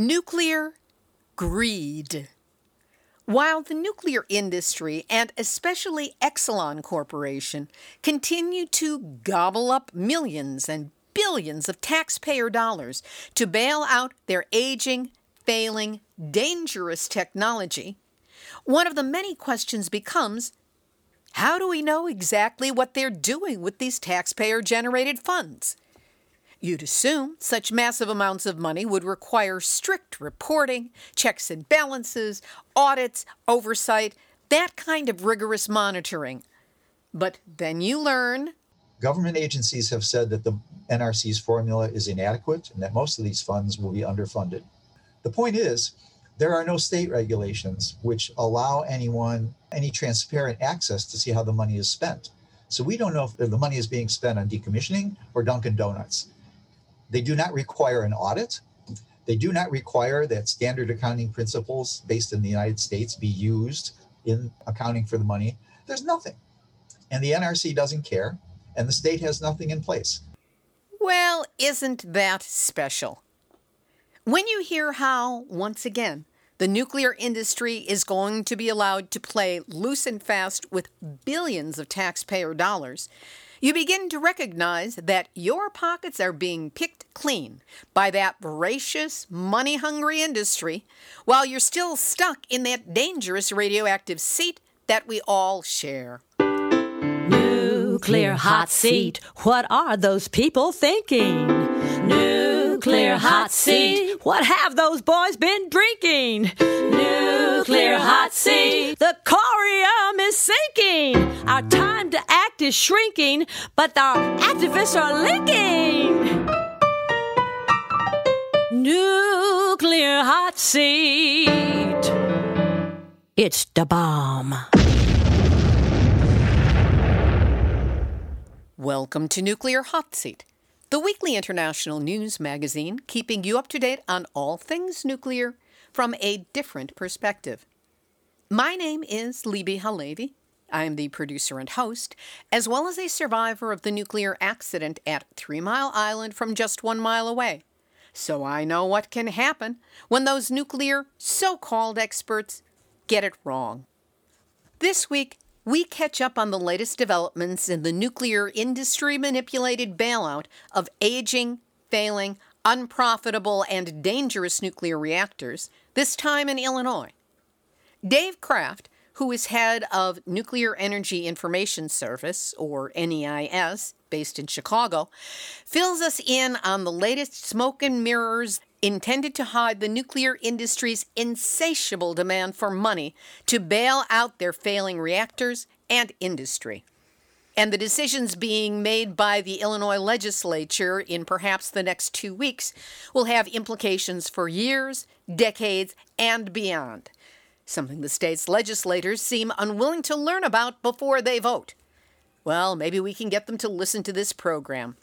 Nuclear greed. While the nuclear industry, and especially Exelon Corporation, continue to gobble up millions and billions of taxpayer dollars to bail out their aging, failing, dangerous technology, one of the many questions becomes how do we know exactly what they're doing with these taxpayer generated funds? You'd assume such massive amounts of money would require strict reporting, checks and balances, audits, oversight, that kind of rigorous monitoring. But then you learn government agencies have said that the NRC's formula is inadequate and that most of these funds will be underfunded. The point is, there are no state regulations which allow anyone any transparent access to see how the money is spent. So we don't know if the money is being spent on decommissioning or Dunkin' Donuts. They do not require an audit. They do not require that standard accounting principles based in the United States be used in accounting for the money. There's nothing. And the NRC doesn't care, and the state has nothing in place. Well, isn't that special? When you hear how, once again, the nuclear industry is going to be allowed to play loose and fast with billions of taxpayer dollars, you begin to recognize that your pockets are being picked clean by that voracious, money hungry industry while you're still stuck in that dangerous radioactive seat that we all share. Nuclear hot seat. What are those people thinking? Nuclear hot seat. What have those boys been drinking? Nuclear hot seat. The corium is sinking. Our time to is shrinking, but our activists are linking. Nuclear hot seat. It's the bomb. Welcome to Nuclear Hot Seat, the weekly international news magazine keeping you up to date on all things nuclear from a different perspective. My name is Libbe HaLevy. I am the producer and host, as well as a survivor of the nuclear accident at Three Mile Island from just one mile away. So I know what can happen when those nuclear so called experts get it wrong. This week, we catch up on the latest developments in the nuclear industry manipulated bailout of aging, failing, unprofitable, and dangerous nuclear reactors, this time in Illinois. Dave Kraft, who is head of Nuclear Energy Information Service, or NEIS, based in Chicago, fills us in on the latest smoke and mirrors intended to hide the nuclear industry's insatiable demand for money to bail out their failing reactors and industry. And the decisions being made by the Illinois legislature in perhaps the next two weeks will have implications for years, decades, and beyond. Something the state's legislators seem unwilling to learn about before they vote. Well, maybe we can get them to listen to this program.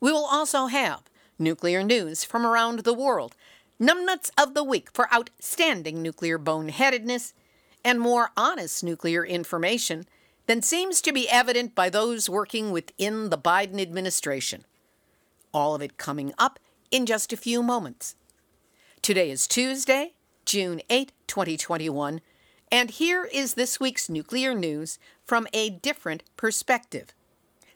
We will also have nuclear news from around the world, numbnuts of the week for outstanding nuclear boneheadedness, and more honest nuclear information than seems to be evident by those working within the Biden administration. All of it coming up in just a few moments. Today is Tuesday, June 8, 2021, and here is this week's nuclear news from a different perspective.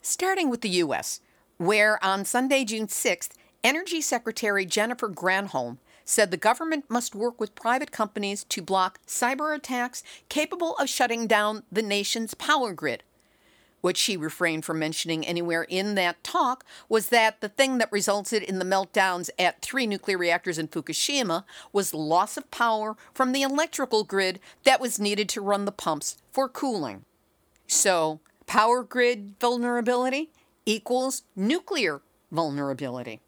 Starting with the U.S., where on Sunday, June 6th, Energy Secretary Jennifer Granholm said the government must work with private companies to block cyber attacks capable of shutting down the nation's power grid. What she refrained from mentioning anywhere in that talk was that the thing that resulted in the meltdowns at three nuclear reactors in Fukushima was loss of power from the electrical grid that was needed to run the pumps for cooling. So, power grid vulnerability equals nuclear vulnerability.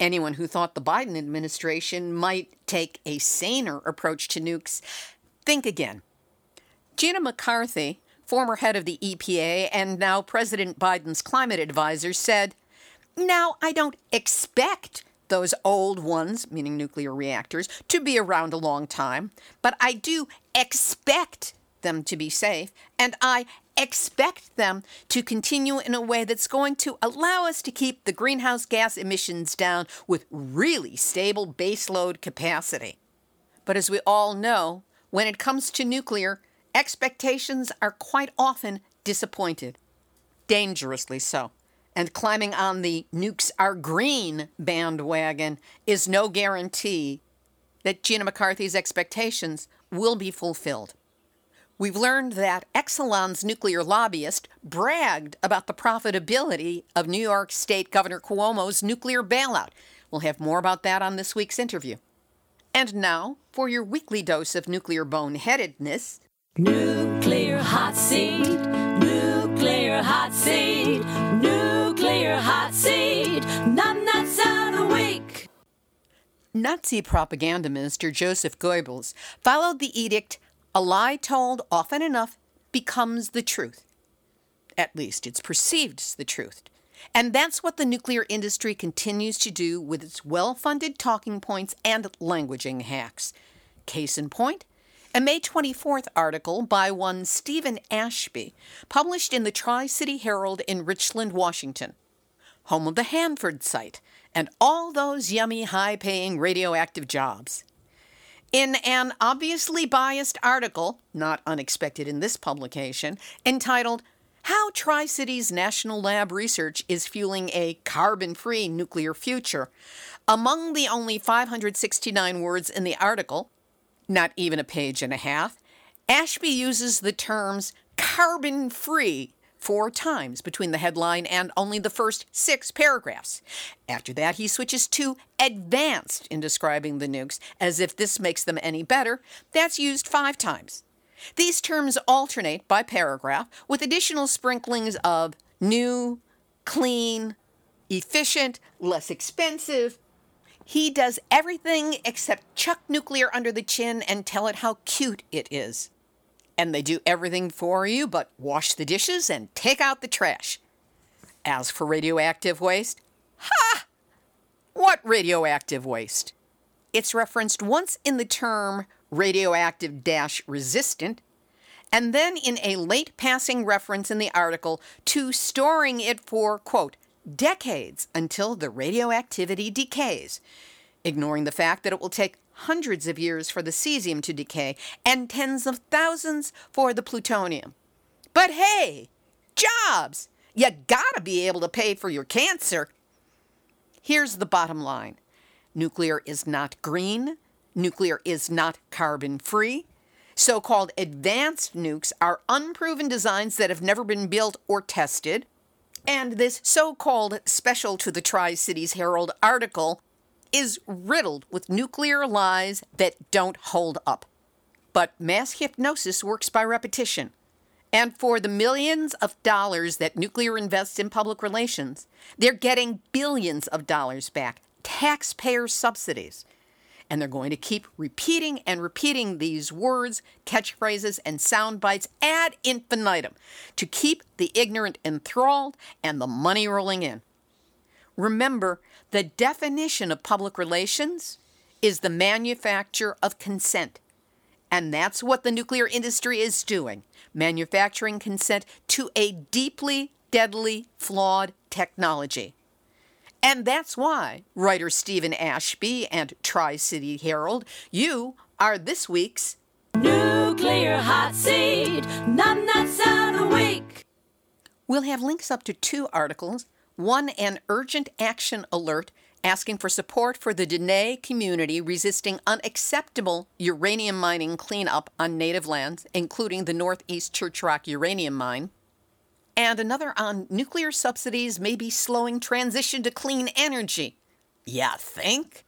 Anyone who thought the Biden administration might take a saner approach to nukes, think again. Gina McCarthy, former head of the EPA and now President Biden's climate advisor, said, Now, I don't expect those old ones, meaning nuclear reactors, to be around a long time, but I do expect them to be safe, and I expect them to continue in a way that's going to allow us to keep the greenhouse gas emissions down with really stable baseload capacity. But as we all know, when it comes to nuclear, expectations are quite often disappointed. Dangerously so. And climbing on the nukes are green bandwagon is no guarantee that Gina McCarthy's expectations will be fulfilled. We've learned that Exelon's nuclear lobbyist bragged about the profitability of New York State Governor Cuomo's nuclear bailout. We'll have more about that on this week's interview. And now, for your weekly dose of nuclear boneheadedness Nuclear hot seat, nuclear hot seat, nuclear hot seat, nuts of the week. Nazi propaganda minister Joseph Goebbels followed the edict a lie told often enough becomes the truth. At least it's perceived as the truth. And that's what the nuclear industry continues to do with its well funded talking points and languaging hacks. Case in point, a May 24th article by one Steven Ashby, published in the Tri City Herald in Richland, Washington, home of the Hanford site and all those yummy, high paying radioactive jobs. In an obviously biased article, not unexpected in this publication, entitled How Tri Cities National Lab Research is Fueling a Carbon Free Nuclear Future, among the only 569 words in the article, not even a page and a half, Ashby uses the terms carbon free four times between the headline and only the first six paragraphs. After that, he switches to advanced in describing the nukes, as if this makes them any better. That's used five times. These terms alternate by paragraph with additional sprinklings of new, clean, efficient, less expensive. He does everything except chuck nuclear under the chin and tell it how cute it is and they do everything for you but wash the dishes and take out the trash. As for radioactive waste, ha! What radioactive waste? It's referenced once in the term radioactive dash resistant, and then in a late passing reference in the article to storing it for, quote, decades until the radioactivity decays, ignoring the fact that it will take hundreds of years for the cesium to decay, and tens of thousands for the plutonium. But hey, jobs! You gotta be able to pay for your cancer. Here's the bottom line nuclear is not green, nuclear is not carbon free. So called advanced nukes are unproven designs that have never been built or tested. And this so called special to the Tri Cities Herald article is riddled with nuclear lies that don't hold up. But mass hypnosis works by repetition. And for the millions of dollars that nuclear invests in public relations, they're getting billions of dollars back, taxpayer subsidies. And they're going to keep repeating and repeating these words, catchphrases, and sound bites ad infinitum to keep the ignorant enthralled and the money rolling in. Remember, the definition of public relations is the manufacture of consent. And that's what the nuclear industry is doing manufacturing consent to a deeply deadly, flawed technology. And that's why, writer Steven Ashby and Tri City Herald, you are this week's Nuclear Hot Seat, Nuts of the Week. We'll have links up to two articles one, an urgent action alert asking for support for the Diné community resisting unacceptable uranium mining cleanup on native lands, including the Northeast Church Rock uranium mine. And another on nuclear subsidies may be slowing transition to clean energy. Yeah, think?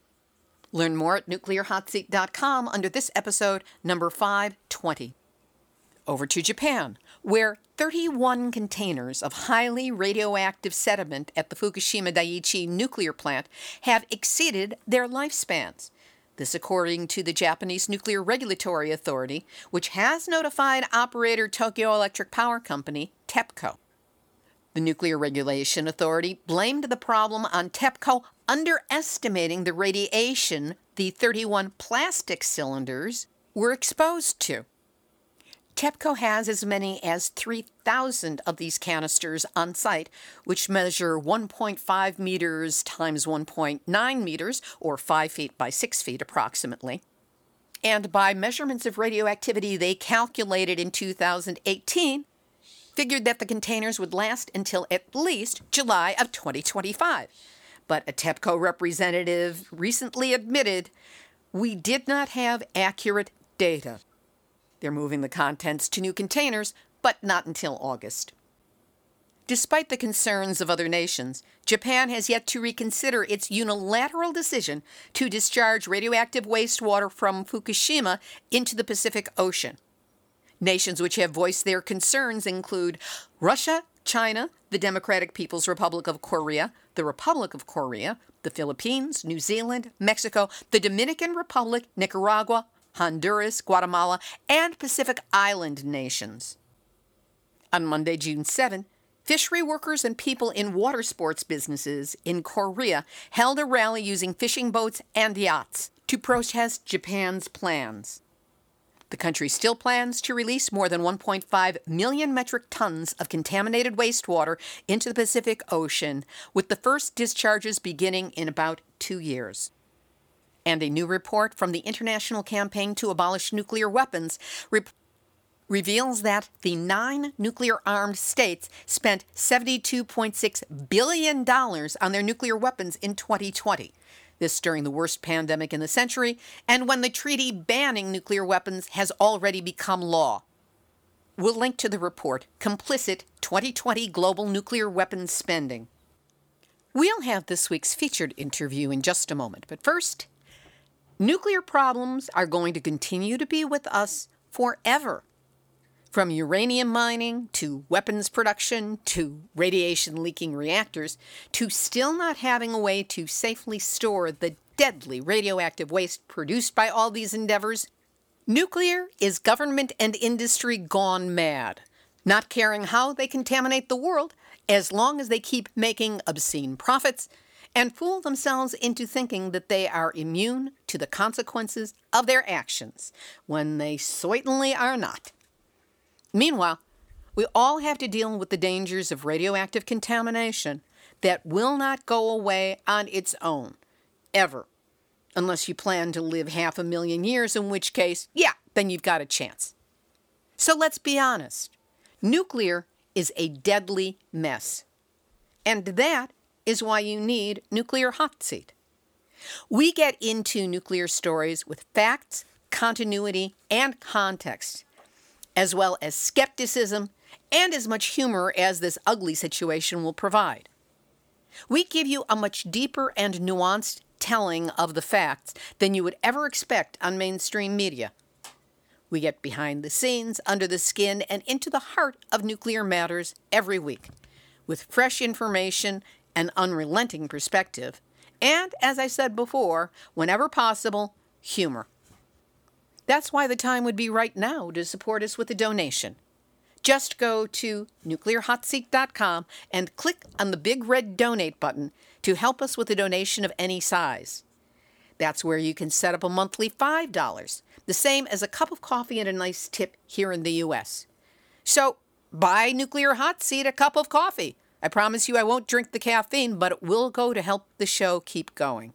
Learn more at nuclearhotseat.com under this episode, number 520. Over to Japan, where 31 containers of highly radioactive sediment at the Fukushima Daiichi nuclear plant have exceeded their lifespans. This, according to the Japanese Nuclear Regulatory Authority, which has notified operator Tokyo Electric Power Company, TEPCO. The Nuclear Regulation Authority blamed the problem on TEPCO underestimating the radiation the 31 plastic cylinders were exposed to. TEPCO has as many as 3,000 of these canisters on site, which measure 1.5 meters times 1.9 meters, or 5 feet by 6 feet approximately. And by measurements of radioactivity they calculated in 2018, figured that the containers would last until at least July of 2025. But a TEPCO representative recently admitted we did not have accurate data. They're moving the contents to new containers, but not until August. Despite the concerns of other nations, Japan has yet to reconsider its unilateral decision to discharge radioactive wastewater from Fukushima into the Pacific Ocean. Nations which have voiced their concerns include Russia, China, the Democratic People's Republic of Korea, the Republic of Korea, the Philippines, New Zealand, Mexico, the Dominican Republic, Nicaragua, Honduras, Guatemala, and Pacific Island nations. On Monday, June 7, fishery workers and people in water sports businesses in Korea held a rally using fishing boats and yachts to protest Japan's plans. The country still plans to release more than 1.5 million metric tons of contaminated wastewater into the Pacific Ocean, with the first discharges beginning in about two years. And a new report from the International Campaign to Abolish Nuclear Weapons re- reveals that the nine nuclear armed states spent $72.6 billion on their nuclear weapons in 2020. This during the worst pandemic in the century, and when the treaty banning nuclear weapons has already become law. We'll link to the report Complicit 2020 Global Nuclear Weapons Spending. We'll have this week's featured interview in just a moment, but first, nuclear problems are going to continue to be with us forever. From uranium mining to weapons production to radiation leaking reactors to still not having a way to safely store the deadly radioactive waste produced by all these endeavors, nuclear is government and industry gone mad, not caring how they contaminate the world as long as they keep making obscene profits and fool themselves into thinking that they are immune to the consequences of their actions when they certainly are not. Meanwhile, we all have to deal with the dangers of radioactive contamination that will not go away on its own, ever, unless you plan to live half a million years, in which case, yeah, then you've got a chance. So let's be honest nuclear is a deadly mess. And that is why you need Nuclear Hot Seat. We get into nuclear stories with facts, continuity, and context as well as skepticism and as much humor as this ugly situation will provide. We give you a much deeper and nuanced telling of the facts than you would ever expect on mainstream media. We get behind the scenes, under the skin, and into the heart of nuclear matters every week with fresh information and unrelenting perspective, and, as I said before, whenever possible, humor. That's why the time would be right now to support us with a donation. Just go to nuclearhotseat.com and click on the big red donate button to help us with a donation of any size. That's where you can set up a monthly $5, the same as a cup of coffee and a nice tip here in the US. So, buy Nuclear Hot Seat a cup of coffee. I promise you I won't drink the caffeine, but it will go to help the show keep going.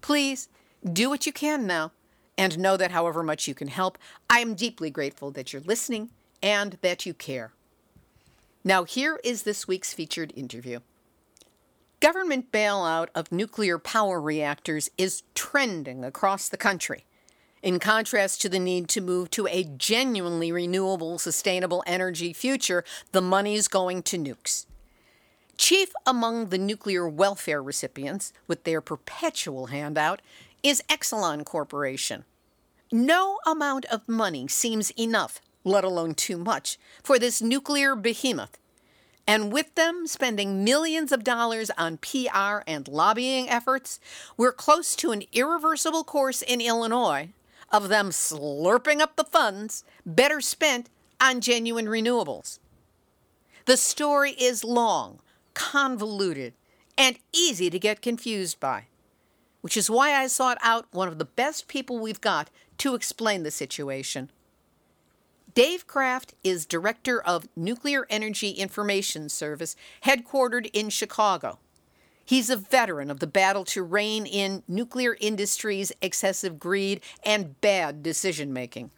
Please do what you can now and know that however much you can help, I am deeply grateful that you're listening and that you care. Now, here is this week's featured interview. Government bailout of nuclear power reactors is trending across the country. In contrast to the need to move to a genuinely renewable, sustainable energy future, the money's going to nukes. Chief among the nuclear welfare recipients, with their perpetual handout, is Exelon Corporation. No amount of money seems enough, let alone too much, for this nuclear behemoth. And with them spending millions of dollars on PR and lobbying efforts, we're close to an irreversible course in Illinois of them slurping up the funds better spent on genuine renewables. The story is long, convoluted, and easy to get confused by which is why I sought out one of the best people we've got to explain the situation. Dave Kraft is Director of Nuclear Energy Information Service, headquartered in Chicago. He's a veteran of the battle to rein in nuclear industry's excessive greed and bad decision making.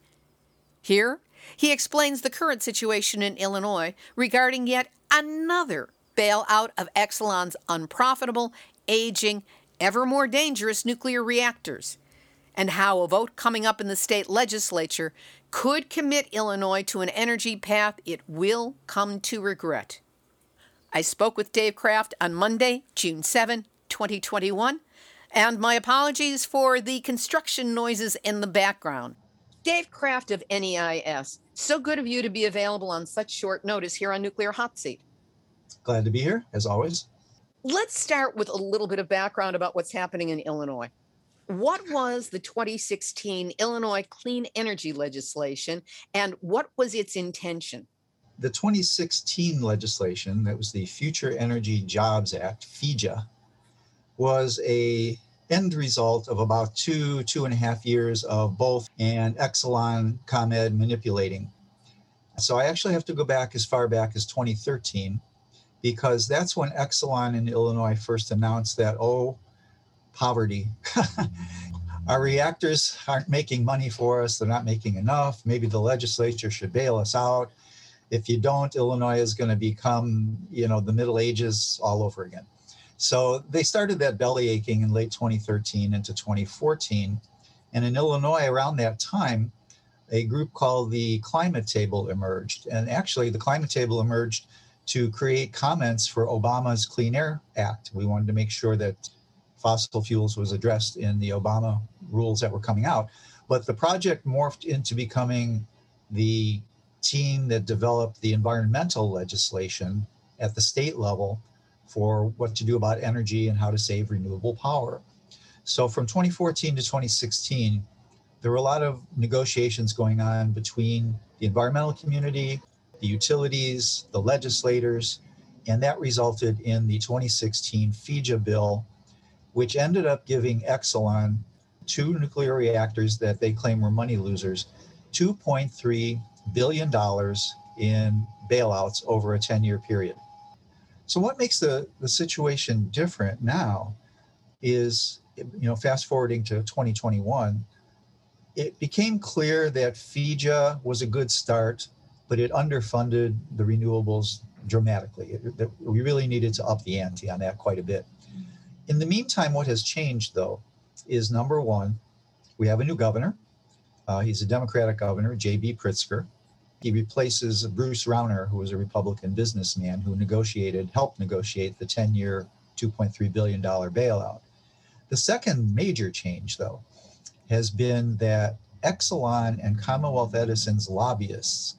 Here, he explains the current situation in Illinois regarding yet another bailout of Exelon's unprofitable, aging, ever more dangerous nuclear reactors, and how a vote coming up in the state legislature could commit Illinois to an energy path it will come to regret. I spoke with Dave Kraft on Monday, June 7, 2021, and my apologies for the construction noises in the background. Dave Kraft of NEIS, so good of you to be available on such short notice here on Nuclear Hot Seat. Glad to be here, as always. Let's start with a little bit of background about what's happening in Illinois. What was the 2016 Illinois clean energy legislation and what was its intention? The 2016 legislation, that was the Future Energy Jobs Act, FEJA, was a end result of about two, two and a half years of both and Exelon ComEd manipulating. So I actually have to go back as far back as 2013 because that's when Exelon in Illinois first announced that, oh, poverty. Our reactors aren't making money for us. They're not making enough. Maybe the legislature should bail us out. If you don't, Illinois is going to become, you know, the Middle Ages all over again. So they started that belly aching in late 2013 into 2014. And in Illinois, around that time, a group called the Climate Table emerged. And actually, the Climate Table emerged to create comments for Obama's Clean Air Act. We wanted to make sure that fossil fuels was addressed in the Obama rules that were coming out. But the project morphed into becoming the team that developed the environmental legislation at the state level for what to do about energy and how to save renewable power. So from 2014 to 2016, there were a lot of negotiations going on between the environmental community, the utilities, the legislators, and that resulted in the 2016 FEJA bill, which ended up giving Exelon two nuclear reactors that they claim were money losers, $2.3 billion in bailouts over a 10 year period. So, what makes the, the situation different now is, you know, fast forwarding to 2021, it became clear that FEJA was a good start but it underfunded the renewables dramatically. It, we really needed to up the ante on that quite a bit. In the meantime, what has changed though is number one, we have a new governor. Uh, he's a Democratic governor, J.B. Pritzker. He replaces Bruce Rauner, who was a Republican businessman who negotiated, helped negotiate the 10 year, $2.3 billion bailout. The second major change, though, has been that Exelon and Commonwealth Edison's lobbyists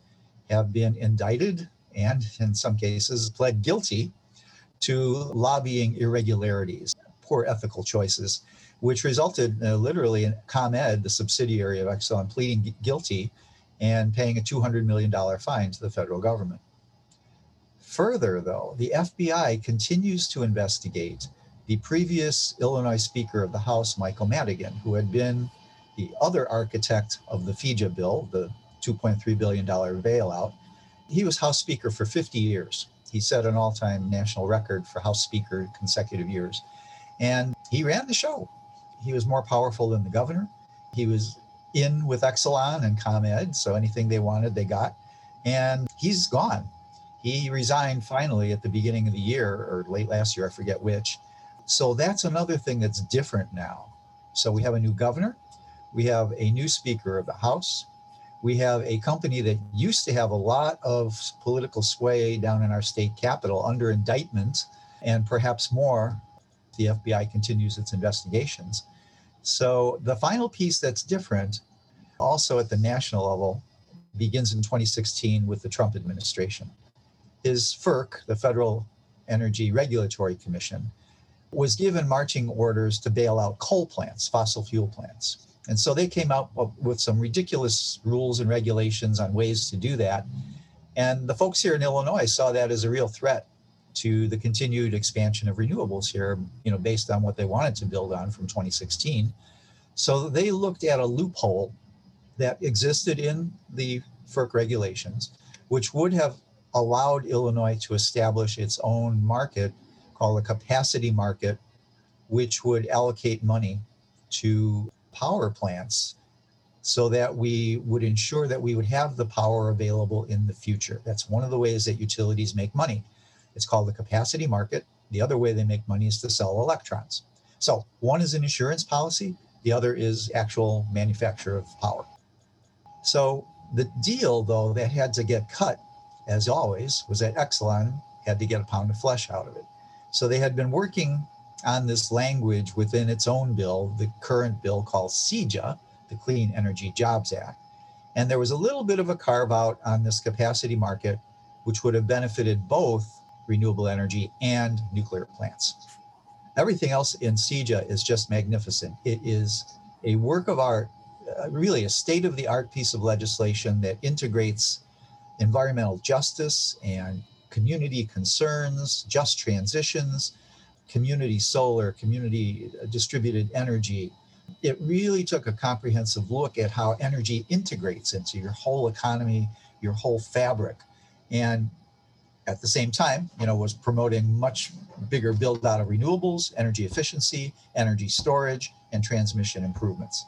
have been indicted and, in some cases, pled guilty to lobbying irregularities, poor ethical choices, which resulted uh, literally in ComEd, the subsidiary of Exxon, pleading guilty and paying a $200 million fine to the federal government. Further, though, the FBI continues to investigate the previous Illinois Speaker of the House, Michael Madigan, who had been the other architect of the FEJA bill, the $2.3 billion bailout. He was House Speaker for 50 years. He set an all time national record for House Speaker consecutive years. And he ran the show. He was more powerful than the governor. He was in with Exelon and ComEd, so anything they wanted, they got. And he's gone. He resigned finally at the beginning of the year or late last year, I forget which. So that's another thing that's different now. So we have a new governor, we have a new Speaker of the House, we have a company that used to have a lot of political sway down in our state capital under indictment and perhaps more. The FBI continues its investigations. So the final piece that's different, also at the national level, begins in 2016 with the Trump administration. His FERC, the Federal Energy Regulatory Commission, was given marching orders to bail out coal plants, fossil fuel plants. And so they came out with some ridiculous rules and regulations on ways to do that. And the folks here in Illinois saw that as a real threat to the continued expansion of renewables here, you know, based on what they wanted to build on from 2016. So they looked at a loophole that existed in the FERC regulations, which would have allowed Illinois to establish its own market called a capacity market, which would allocate money to power plants so that we would ensure that we would have the power available in the future. That's one of the ways that utilities make money. It's called the capacity market. The other way they make money is to sell electrons. So one is an insurance policy, the other is actual manufacture of power. So the deal, though, that had to get cut, as always, was that Exelon had to get a pound of flesh out of it. So they had been working on this language within its own bill, the current bill called CEJA, the Clean Energy Jobs Act. And there was a little bit of a carve out on this capacity market, which would have benefited both renewable energy and nuclear plants. Everything else in CEJA is just magnificent. It is a work of art, uh, really a state of the art piece of legislation that integrates environmental justice and community concerns, just transitions, community solar, community uh, distributed energy. It really took a comprehensive look at how energy integrates into your whole economy, your whole fabric. And at the same time, you know, was promoting much bigger build out of renewables, energy efficiency, energy storage, and transmission improvements.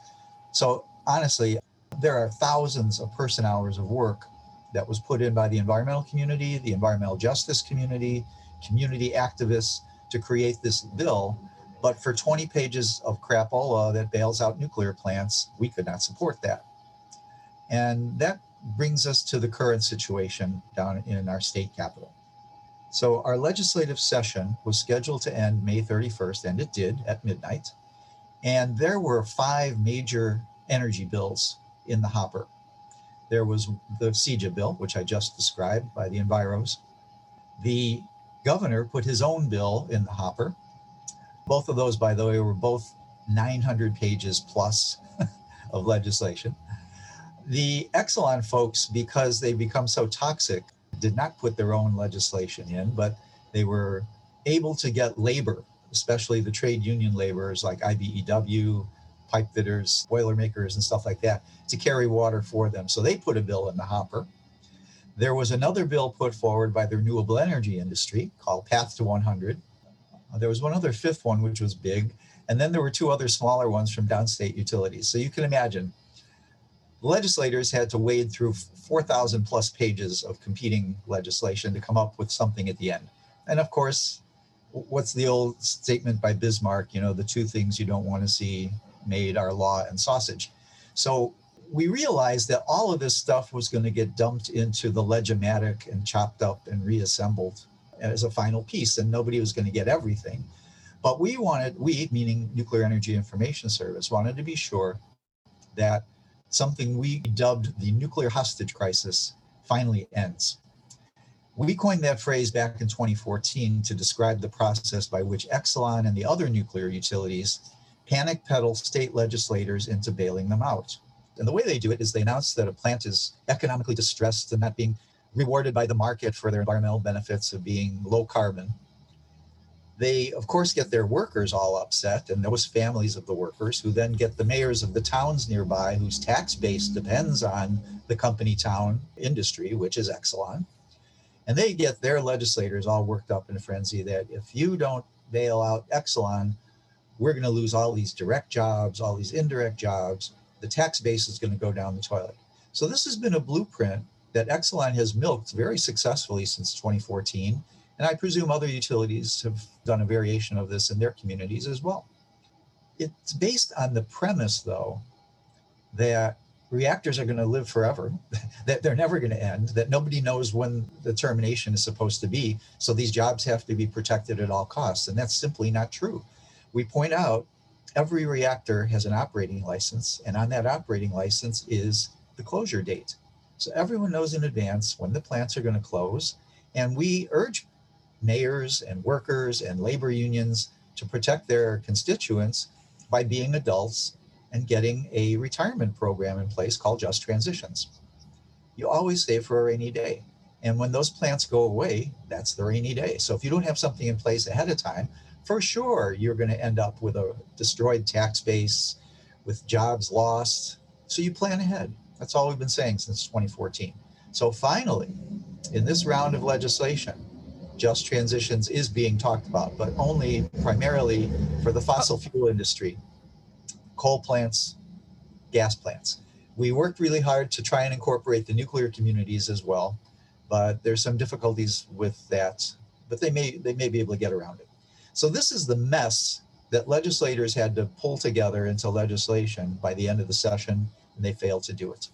So honestly, there are thousands of person hours of work that was put in by the environmental community, the environmental justice community, community activists to create this bill. But for 20 pages of crapola that bails out nuclear plants, we could not support that. And that brings us to the current situation down in our state capital. So our legislative session was scheduled to end May 31st, and it did at midnight. And there were five major energy bills in the hopper. There was the CEJA bill, which I just described by the Enviros. The governor put his own bill in the hopper. Both of those, by the way, were both 900 pages plus of legislation. The Exelon folks, because they become so toxic, did not put their own legislation in, but they were able to get labor, especially the trade union laborers like IBEW, pipe fitters, boilermakers, and stuff like that, to carry water for them. So they put a bill in the hopper. There was another bill put forward by the renewable energy industry called Path to 100. Uh, there was one other fifth one, which was big. And then there were two other smaller ones from downstate utilities. So you can imagine legislators had to wade through 4,000 plus pages of competing legislation to come up with something at the end. And of course, what's the old statement by Bismarck? You know, the two things you don't want to see made are law and sausage. So we realized that all of this stuff was going to get dumped into the Legimatic and chopped up and reassembled as a final piece, and nobody was going to get everything. But we wanted, we, meaning Nuclear Energy Information Service, wanted to be sure that something we dubbed the nuclear hostage crisis finally ends. We coined that phrase back in 2014 to describe the process by which Exelon and the other nuclear utilities panic pedal state legislators into bailing them out. And the way they do it is they announce that a plant is economically distressed and not being rewarded by the market for their environmental benefits of being low carbon. They, of course, get their workers all upset, and those families of the workers who then get the mayors of the towns nearby whose tax base depends on the company town industry, which is Exelon. And they get their legislators all worked up in a frenzy that if you don't bail out Exelon, we're going to lose all these direct jobs, all these indirect jobs. The tax base is going to go down the toilet. So this has been a blueprint that Exelon has milked very successfully since 2014. And I presume other utilities have done a variation of this in their communities as well. It's based on the premise, though, that reactors are going to live forever, that they're never going to end, that nobody knows when the termination is supposed to be. So these jobs have to be protected at all costs. And that's simply not true we point out every reactor has an operating license, and on that operating license is the closure date. So everyone knows in advance when the plants are going to close. And we urge mayors and workers and labor unions to protect their constituents by being adults and getting a retirement program in place called Just Transitions. You always save for a rainy day. And when those plants go away, that's the rainy day. So if you don't have something in place ahead of time, for sure you're going to end up with a destroyed tax base, with jobs lost. So you plan ahead. That's all we've been saying since 2014. So finally, in this round of legislation, just transitions is being talked about, but only primarily for the fossil oh. fuel industry, coal plants, gas plants. We worked really hard to try and incorporate the nuclear communities as well, but there's some difficulties with that, but they may they may be able to get around it. So this is the mess that legislators had to pull together into legislation by the end of the session, and they failed to do it.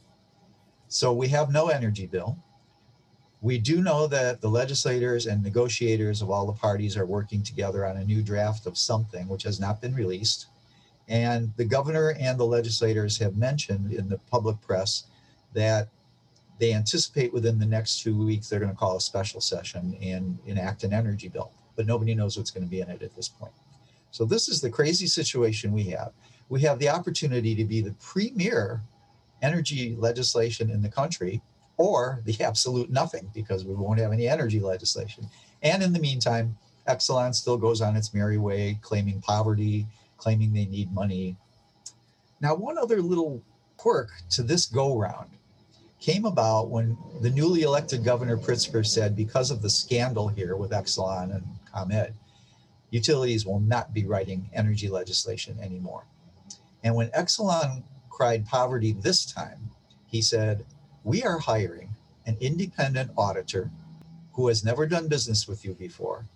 So we have no energy bill. We do know that the legislators and negotiators of all the parties are working together on a new draft of something which has not been released. And the governor and the legislators have mentioned in the public press that they anticipate within the next two weeks they're going to call a special session and enact an energy bill. But nobody knows what's going to be in it at this point. So, this is the crazy situation we have. We have the opportunity to be the premier energy legislation in the country or the absolute nothing because we won't have any energy legislation. And in the meantime, Exelon still goes on its merry way, claiming poverty, claiming they need money. Now, one other little quirk to this go round came about when the newly elected Governor Pritzker said, because of the scandal here with Exelon and ComEd, utilities will not be writing energy legislation anymore. And when Exelon cried poverty this time, he said, We are hiring an independent auditor who has never done business with you before,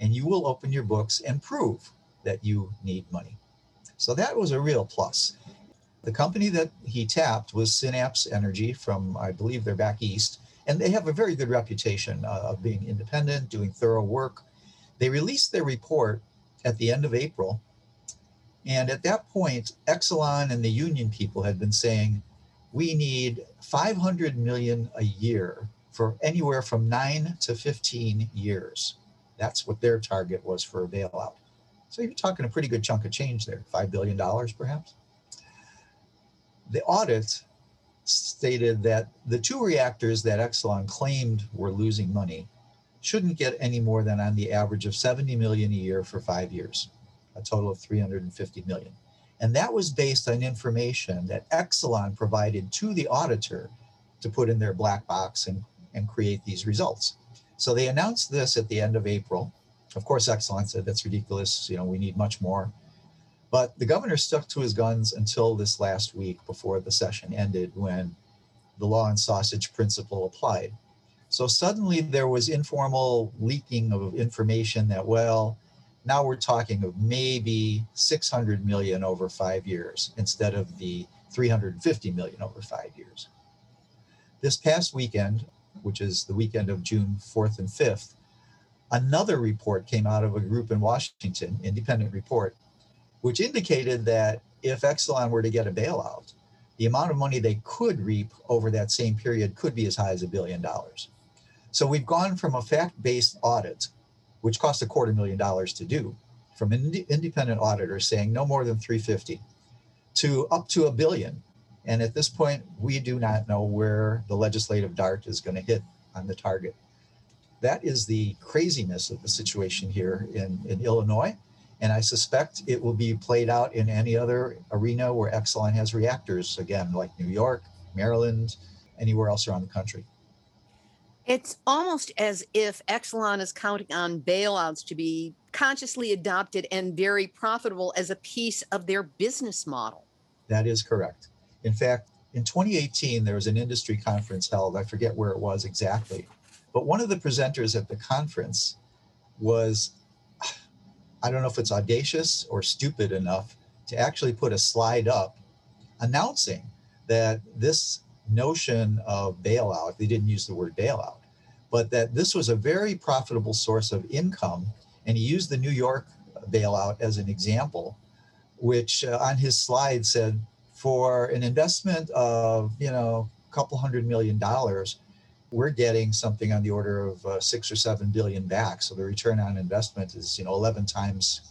and you will open your books and prove that you need money. So that was a real plus. The company that he tapped was Synapse Energy from, I believe they're back east, and they have a very good reputation uh, of being independent, doing thorough work. They released their report at the end of April, and at that point, Exelon and the union people had been saying, we need 500 million a year for anywhere from nine to 15 years. That's what their target was for a bailout. So you're talking a pretty good chunk of change there, $5 billion perhaps. The audit stated that the two reactors that Exelon claimed were losing money shouldn't get any more than on the average of 70 million a year for five years a total of 350 million. And that was based on information that Exelon provided to the auditor to put in their black box and, and create these results. So they announced this at the end of April. Of course, Exelon said that's ridiculous. You know, we need much more. But the governor stuck to his guns until this last week before the session ended when the law and sausage principle applied. So suddenly there was informal leaking of information that, well, now we're talking of maybe 600 million over five years instead of the 350 million over five years. This past weekend, which is the weekend of June 4th and 5th, another report came out of a group in Washington, independent report, which indicated that if Exelon were to get a bailout, the amount of money they could reap over that same period could be as high as a billion dollars. So we've gone from a fact based audit which cost a quarter million dollars to do, from an ind- independent auditor saying no more than 350 to up to a billion. And at this point, we do not know where the legislative dart is going to hit on the target. That is the craziness of the situation here in, in Illinois. And I suspect it will be played out in any other arena where Exelon has reactors, again, like New York, Maryland, anywhere else around the country. It's almost as if Exelon is counting on bailouts to be consciously adopted and very profitable as a piece of their business model. That is correct. In fact, in 2018, there was an industry conference held. I forget where it was exactly. But one of the presenters at the conference was, I don't know if it's audacious or stupid enough to actually put a slide up announcing that this notion of bailout, they didn't use the word bailout, but that this was a very profitable source of income. And he used the New York bailout as an example, which uh, on his slide said for an investment of, you know, a couple hundred million dollars, we're getting something on the order of uh, six or seven billion back. So the return on investment is, you know, 11 times.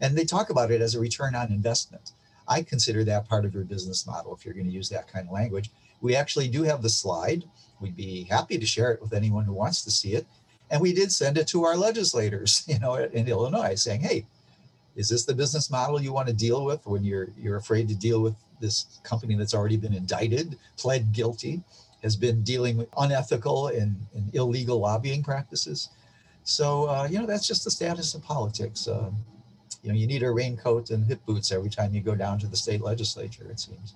And they talk about it as a return on investment. I consider that part of your business model if you're going to use that kind of language. We actually do have the slide. We'd be happy to share it with anyone who wants to see it. And we did send it to our legislators, you know, in Illinois saying, hey, Is this the business model you want to deal with when you're you're afraid to deal with this company that's already been indicted, pled guilty, has been dealing with unethical and, and illegal lobbying practices? So uh, you know that's just the status of politics. Uh, you know you need a raincoat and hip boots every time you go down to the state legislature. It seems.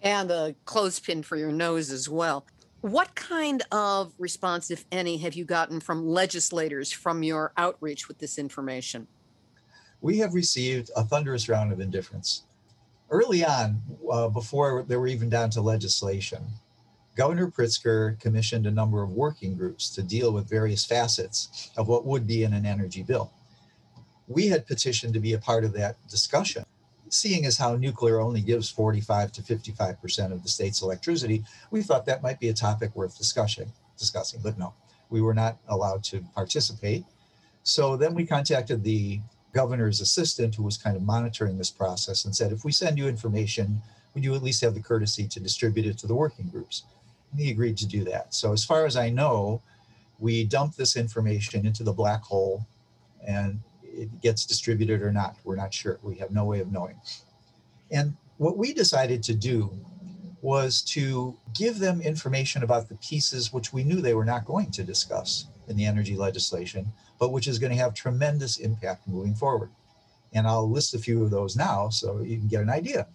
And a clothespin for your nose as well. What kind of response, if any, have you gotten from legislators from your outreach with this information? We have received a thunderous round of indifference. Early on, uh, before they were even down to legislation, Governor Pritzker commissioned a number of working groups to deal with various facets of what would be in an energy bill. We had petitioned to be a part of that discussion seeing as how nuclear only gives 45 to 55% of the state's electricity, we thought that might be a topic worth discussing, discussing, but no, we were not allowed to participate. So then we contacted the governor's assistant who was kind of monitoring this process and said, if we send you information, would you at least have the courtesy to distribute it to the working groups? And he agreed to do that. So as far as I know, we dumped this information into the black hole and it gets distributed or not. We're not sure. We have no way of knowing. And what we decided to do was to give them information about the pieces which we knew they were not going to discuss in the energy legislation, but which is going to have tremendous impact moving forward. And I'll list a few of those now so you can get an idea.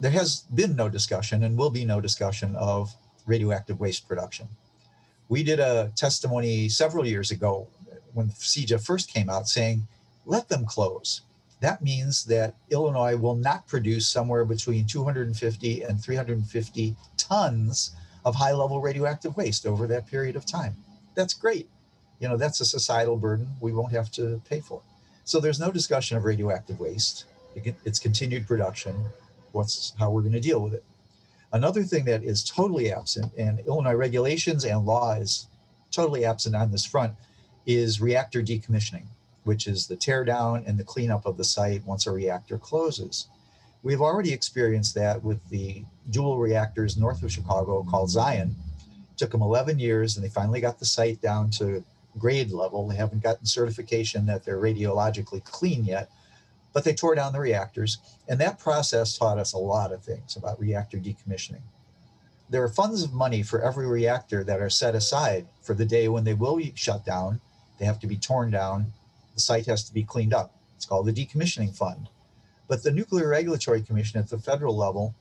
There has been no discussion and will be no discussion of radioactive waste production. We did a testimony several years ago when CEJA first came out saying, let them close. That means that Illinois will not produce somewhere between 250 and 350 tons of high level radioactive waste over that period of time. That's great. You know, that's a societal burden we won't have to pay for. So there's no discussion of radioactive waste. It's continued production. What's how we're going to deal with it. Another thing that is totally absent, and Illinois regulations and law is totally absent on this front, is reactor decommissioning, which is the teardown and the cleanup of the site once a reactor closes. We've already experienced that with the dual reactors north of Chicago called Zion. It took them 11 years and they finally got the site down to grade level. They haven't gotten certification that they're radiologically clean yet, but they tore down the reactors. And that process taught us a lot of things about reactor decommissioning there are funds of money for every reactor that are set aside for the day when they will be shut down they have to be torn down. The site has to be cleaned up. It's called the decommissioning fund. But the Nuclear Regulatory Commission at the federal level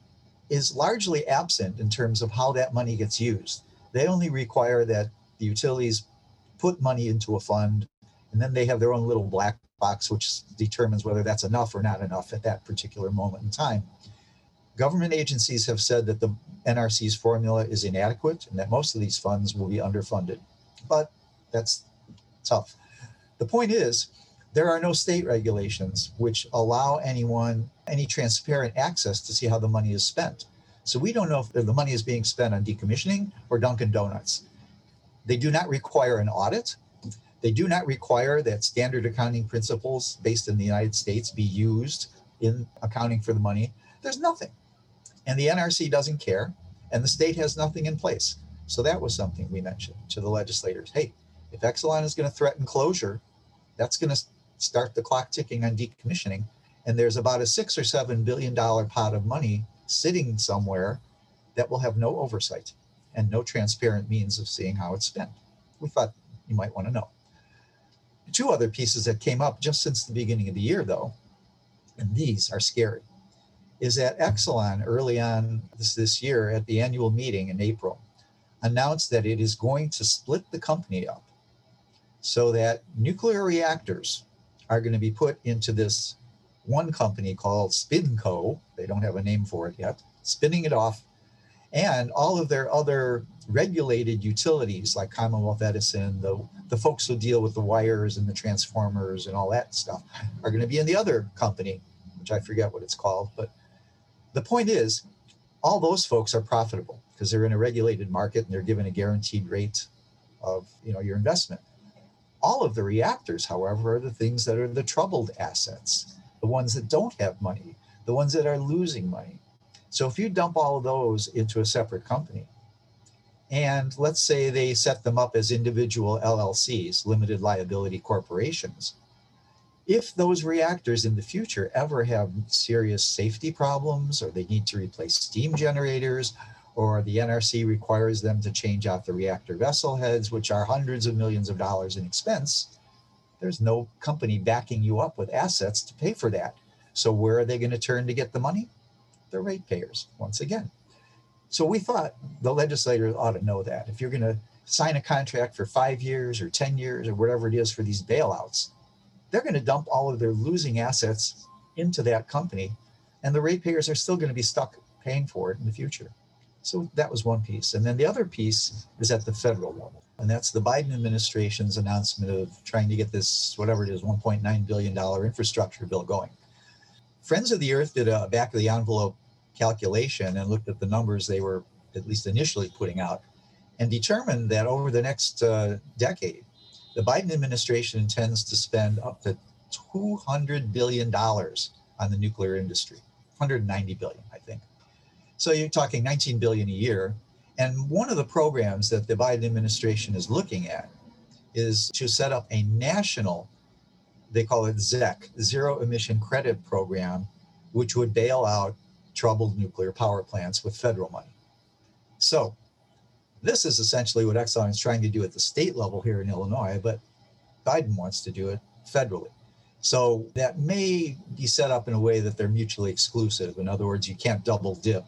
is largely absent in terms of how that money gets used. They only require that the utilities put money into a fund, and then they have their own little black box, which determines whether that's enough or not enough at that particular moment in time. Government agencies have said that the NRC's formula is inadequate and that most of these funds will be underfunded. But that's tough. The point is, there are no state regulations which allow anyone any transparent access to see how the money is spent. So we don't know if the money is being spent on decommissioning or Dunkin' Donuts. They do not require an audit. They do not require that standard accounting principles based in the United States be used in accounting for the money. There's nothing. And the NRC doesn't care, and the state has nothing in place. So that was something we mentioned to the legislators. Hey, if Exelon is going to threaten closure, that's going to start the clock ticking on decommissioning. And there's about a six or seven billion dollar pot of money sitting somewhere that will have no oversight and no transparent means of seeing how it's spent. We thought you might want to know. Two other pieces that came up just since the beginning of the year, though, and these are scary, is that Exelon early on this, this year at the annual meeting in April announced that it is going to split the company up so that nuclear reactors are going to be put into this one company called SpinCo. They don't have a name for it yet, spinning it off. And all of their other regulated utilities like Commonwealth Edison, the, the folks who deal with the wires and the transformers and all that stuff, are going to be in the other company, which I forget what it's called. But the point is, all those folks are profitable because they're in a regulated market and they're given a guaranteed rate of you know your investment. All of the reactors, however, are the things that are the troubled assets, the ones that don't have money, the ones that are losing money. So if you dump all of those into a separate company, and let's say they set them up as individual LLCs, limited liability corporations, if those reactors in the future ever have serious safety problems or they need to replace steam generators or the NRC requires them to change out the reactor vessel heads, which are hundreds of millions of dollars in expense, there's no company backing you up with assets to pay for that. So where are they going to turn to get the money? The ratepayers, once again. So we thought the legislators ought to know that. If you're going to sign a contract for five years or 10 years or whatever it is for these bailouts, they're going to dump all of their losing assets into that company. And the ratepayers are still going to be stuck paying for it in the future. So that was one piece. And then the other piece is at the federal level. And that's the Biden administration's announcement of trying to get this, whatever it is, $1.9 billion infrastructure bill going. Friends of the Earth did a back of the envelope calculation and looked at the numbers they were at least initially putting out and determined that over the next uh, decade, the Biden administration intends to spend up to $200 billion on the nuclear industry, 190 billion. So you're talking 19 billion a year. And one of the programs that the Biden administration is looking at is to set up a national, they call it ZEC, Zero Emission Credit Program, which would bail out troubled nuclear power plants with federal money. So this is essentially what Exelon is trying to do at the state level here in Illinois, but Biden wants to do it federally. So that may be set up in a way that they're mutually exclusive. In other words, you can't double dip.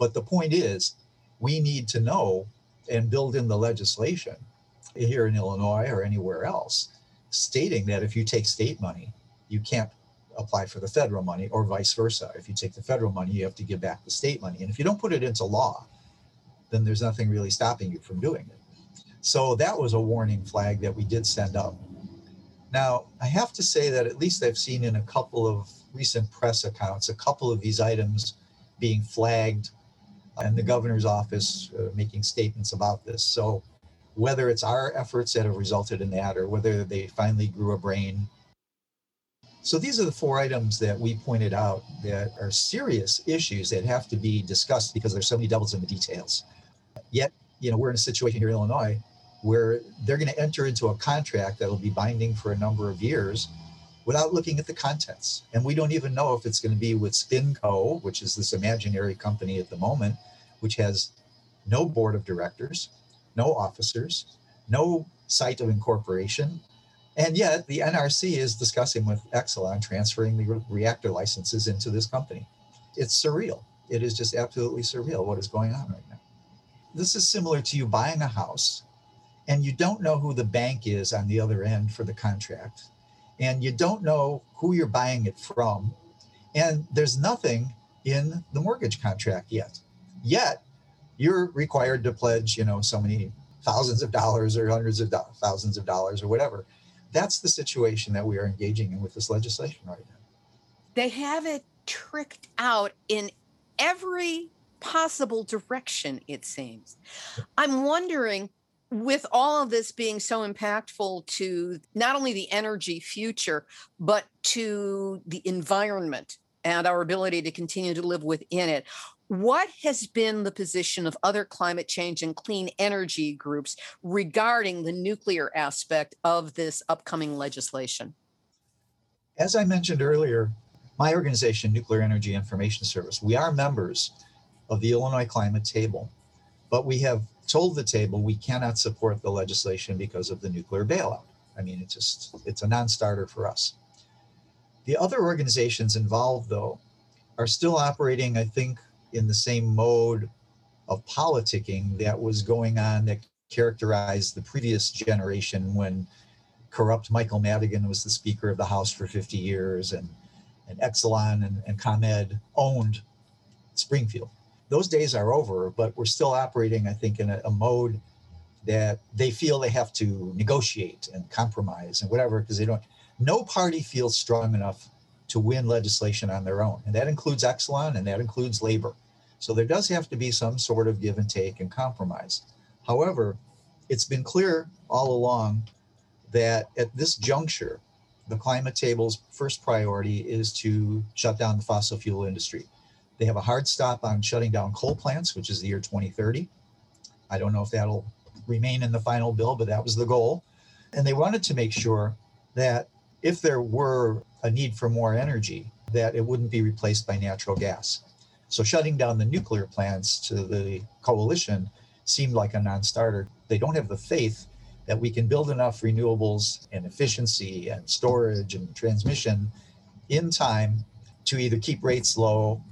But the point is, we need to know and build in the legislation here in Illinois or anywhere else, stating that if you take state money, you can't apply for the federal money, or vice versa. If you take the federal money, you have to give back the state money. And if you don't put it into law, then there's nothing really stopping you from doing it. So that was a warning flag that we did send up. Now, I have to say that at least I've seen in a couple of recent press accounts a couple of these items being flagged and the governor's office uh, making statements about this. So whether it's our efforts that have resulted in that or whether they finally grew a brain. So these are the four items that we pointed out that are serious issues that have to be discussed because there's so many devils in the details. Yet, you know, we're in a situation here in Illinois where they're going to enter into a contract that will be binding for a number of years without looking at the contents. And we don't even know if it's going to be with SpinCo, which is this imaginary company at the moment, which has no board of directors, no officers, no site of incorporation. And yet the NRC is discussing with Exelon transferring the reactor licenses into this company. It's surreal. It is just absolutely surreal what is going on right now this is similar to you buying a house and you don't know who the bank is on the other end for the contract and you don't know who you're buying it from and there's nothing in the mortgage contract yet. Yet you're required to pledge you know so many thousands of dollars or hundreds of do- thousands of dollars or whatever. That's the situation that we are engaging in with this legislation right now. They have it tricked out in every possible direction, it seems. I'm wondering, with all of this being so impactful to not only the energy future, but to the environment and our ability to continue to live within it, what has been the position of other climate change and clean energy groups regarding the nuclear aspect of this upcoming legislation? As I mentioned earlier, my organization, Nuclear Energy Information Service, we are members of the Illinois Climate Table. But we have told the table we cannot support the legislation because of the nuclear bailout. I mean, it's just, it's a non starter for us. The other organizations involved, though, are still operating, I think, in the same mode of politicking that was going on that characterized the previous generation when corrupt Michael Madigan was the Speaker of the House for 50 years and, and Exelon and, and ComEd owned Springfield those days are over, but we're still operating, I think, in a, a mode that they feel they have to negotiate and compromise and whatever because they don't. No party feels strong enough to win legislation on their own, and that includes Exelon and that includes labor. So there does have to be some sort of give and take and compromise. However, it's been clear all along that at this juncture, the climate table's first priority is to shut down the fossil fuel industry. They have a hard stop on shutting down coal plants, which is the year 2030. I don't know if that'll remain in the final bill, but that was the goal. And they wanted to make sure that if there were a need for more energy, that it wouldn't be replaced by natural gas. So shutting down the nuclear plants to the coalition seemed like a non starter. They don't have the faith that we can build enough renewables and efficiency and storage and transmission in time to either keep rates low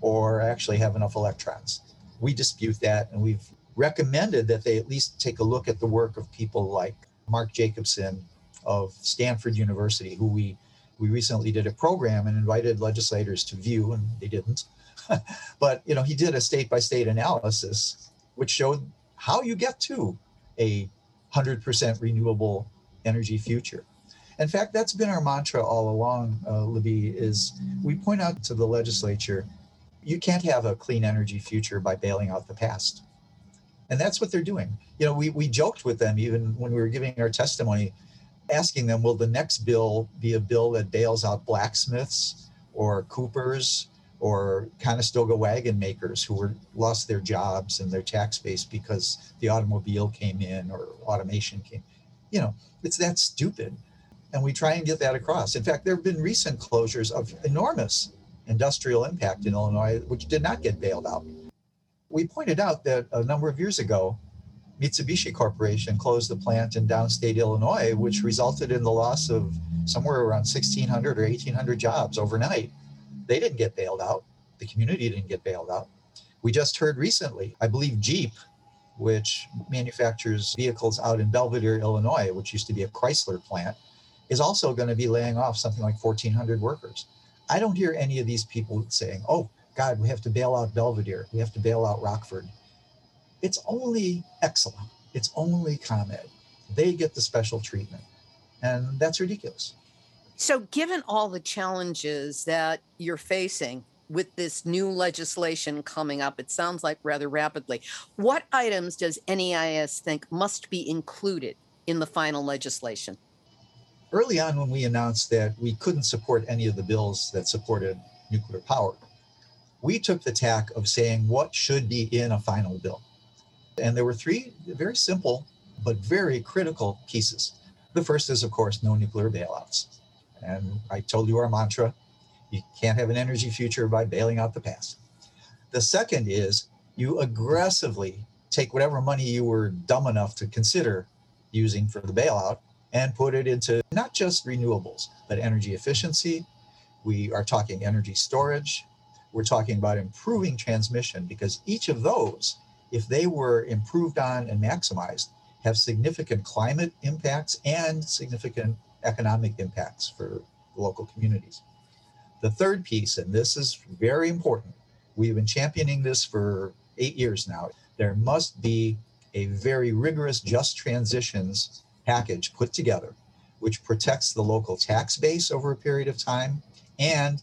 or actually have enough electrons. We dispute that, and we've recommended that they at least take a look at the work of people like Mark Jacobson of Stanford University, who we we recently did a program and invited legislators to view, and they didn't. but you know, he did a state by state analysis, which showed how you get to a 100% renewable energy future. In fact, that's been our mantra all along, uh, Libbe, is we point out to the legislature, you can't have a clean energy future by bailing out the past. And that's what they're doing. You know, we, we joked with them even when we were giving our testimony, asking them, will the next bill be a bill that bails out blacksmiths or coopers or Conestoga wagon makers who were lost their jobs and their tax base because the automobile came in or automation came. You know, it's that stupid. And we try and get that across. In fact, there have been recent closures of enormous industrial impact in Illinois, which did not get bailed out. We pointed out that a number of years ago, Mitsubishi Corporation closed the plant in downstate Illinois, which resulted in the loss of somewhere around 1,600 or 1,800 jobs overnight. They didn't get bailed out. The community didn't get bailed out. We just heard recently, I believe Jeep, which manufactures vehicles out in Belvidere, Illinois, which used to be a Chrysler plant, is also going to be laying off something like 1,400 workers. I don't hear any of these people saying, oh, God, we have to bail out Belvidere. We have to bail out Rockford. It's only Exelon. It's only ComEd. They get the special treatment. And that's ridiculous. So, given all the challenges that you're facing with this new legislation coming up, it sounds like rather rapidly, what items does NEIS think must be included in the final legislation? Early on, when we announced that we couldn't support any of the bills that supported nuclear power, we took the tack of saying what should be in a final bill. And there were three very simple but very critical pieces. The first is, of course, no nuclear bailouts. And I told you our mantra you can't have an energy future by bailing out the past. The second is you aggressively take whatever money you were dumb enough to consider using for the bailout and put it into not just renewables, but energy efficiency. We are talking energy storage, we're talking about improving transmission because each of those, if they were improved on and maximized, have significant climate impacts and significant economic impacts for local communities. The third piece, and this is very important, we've been championing this for eight years now. There must be a very rigorous just transitions package put together, which protects the local tax base over a period of time and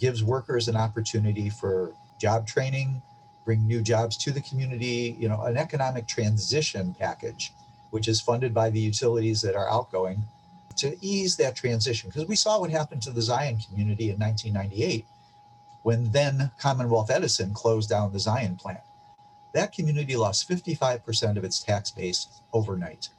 gives workers an opportunity for job training, bring new jobs to the community, you know, an economic transition package, which is funded by the utilities that are outgoing to ease that transition. Because we saw what happened to the Zion community in 1998 when then Commonwealth Edison closed down the Zion plant. That community lost 55% of its tax base overnight.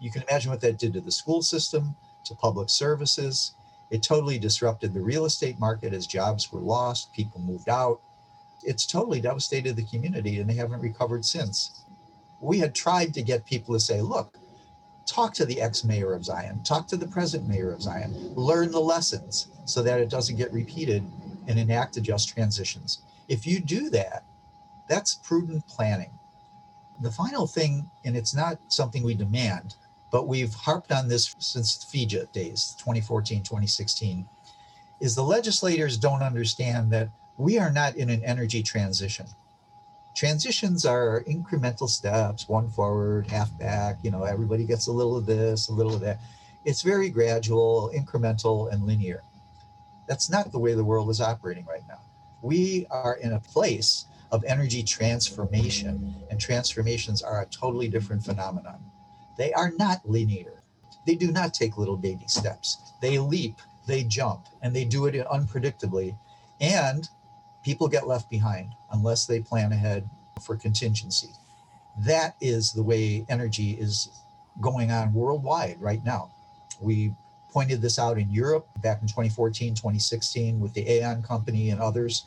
You can imagine what that did to the school system, to public services, it totally disrupted the real estate market as jobs were lost, people moved out. It's totally devastated the community and they haven't recovered since. We had tried to get people to say, look, talk to the ex mayor of Zion, talk to the present mayor of Zion, learn the lessons so that it doesn't get repeated and enact the just transitions. If you do that, that's prudent planning. The final thing, and it's not something we demand, but we've harped on this since FEJA days, 2014, 2016, is the legislators don't understand that we are not in an energy transition. Transitions are incremental steps, one forward, half back, you know, everybody gets a little of this, a little of that. It's very gradual, incremental, and linear. That's not the way the world is operating right now. We are in a place of energy transformation, and transformations are a totally different phenomenon. They are not linear. They do not take little baby steps. They leap, they jump, and they do it unpredictably. And people get left behind unless they plan ahead for contingency. That is the way energy is going on worldwide right now. We pointed this out in Europe back in 2014, 2016 with the E.ON company and others,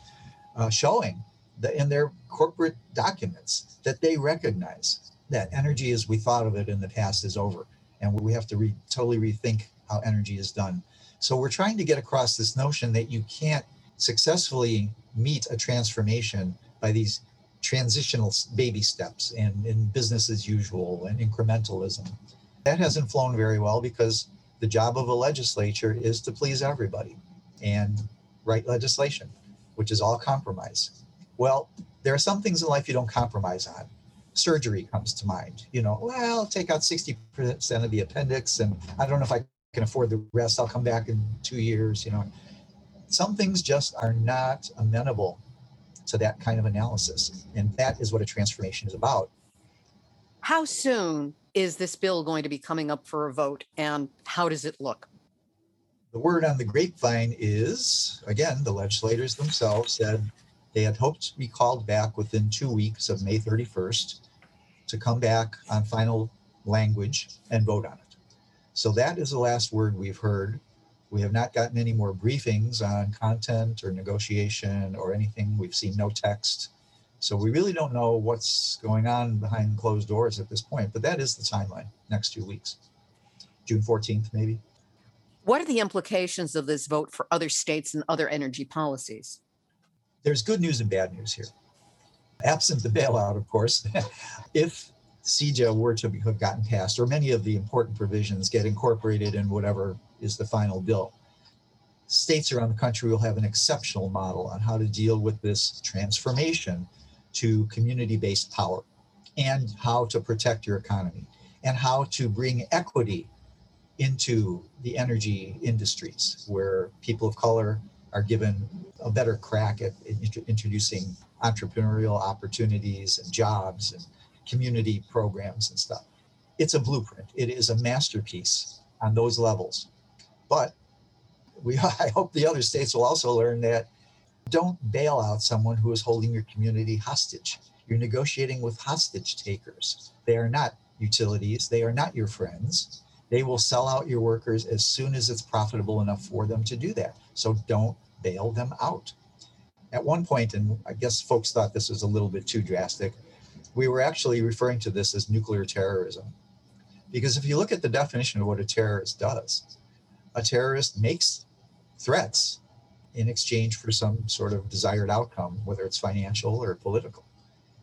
uh, showing that in their corporate documents that they recognize that energy as we thought of it in the past is over. And we have to re- totally rethink how energy is done. So we're trying to get across this notion that you can't successfully meet a transformation by these transitional baby steps and in business as usual and incrementalism. That hasn't flown very well because the job of a legislature is to please everybody and write legislation, which is all compromise. Well, there are some things in life you don't compromise on. Surgery comes to mind. You know, well, take out 60% of the appendix, and I don't know if I can afford the rest. I'll come back in two years. You know, some things just are not amenable to that kind of analysis. And that is what a transformation is about. How soon is this bill going to be coming up for a vote and how does it look? The word on the grapevine is again, the legislators themselves said they had hoped to be called back within two weeks of May 31st to come back on final language and vote on it. So that is the last word we've heard. We have not gotten any more briefings on content or negotiation or anything. We've seen no text. So we really don't know what's going on behind closed doors at this point, but that is the timeline next two weeks, June 14th, maybe. What are the implications of this vote for other states and other energy policies? There's good news and bad news here. Absent the bailout, of course, if CEJA were to have gotten passed, or many of the important provisions get incorporated in whatever is the final bill, states around the country will have an exceptional model on how to deal with this transformation to community based power and how to protect your economy and how to bring equity into the energy industries where people of color are given a better crack at introducing entrepreneurial opportunities and jobs and community programs and stuff. It's a blueprint. It is a masterpiece on those levels. But we I hope the other states will also learn that don't bail out someone who is holding your community hostage. You're negotiating with hostage takers. They are not utilities, they are not your friends. They will sell out your workers as soon as it's profitable enough for them to do that. So don't bail them out. At one point, and I guess folks thought this was a little bit too drastic, we were actually referring to this as nuclear terrorism. Because if you look at the definition of what a terrorist does, a terrorist makes threats in exchange for some sort of desired outcome, whether it's financial or political.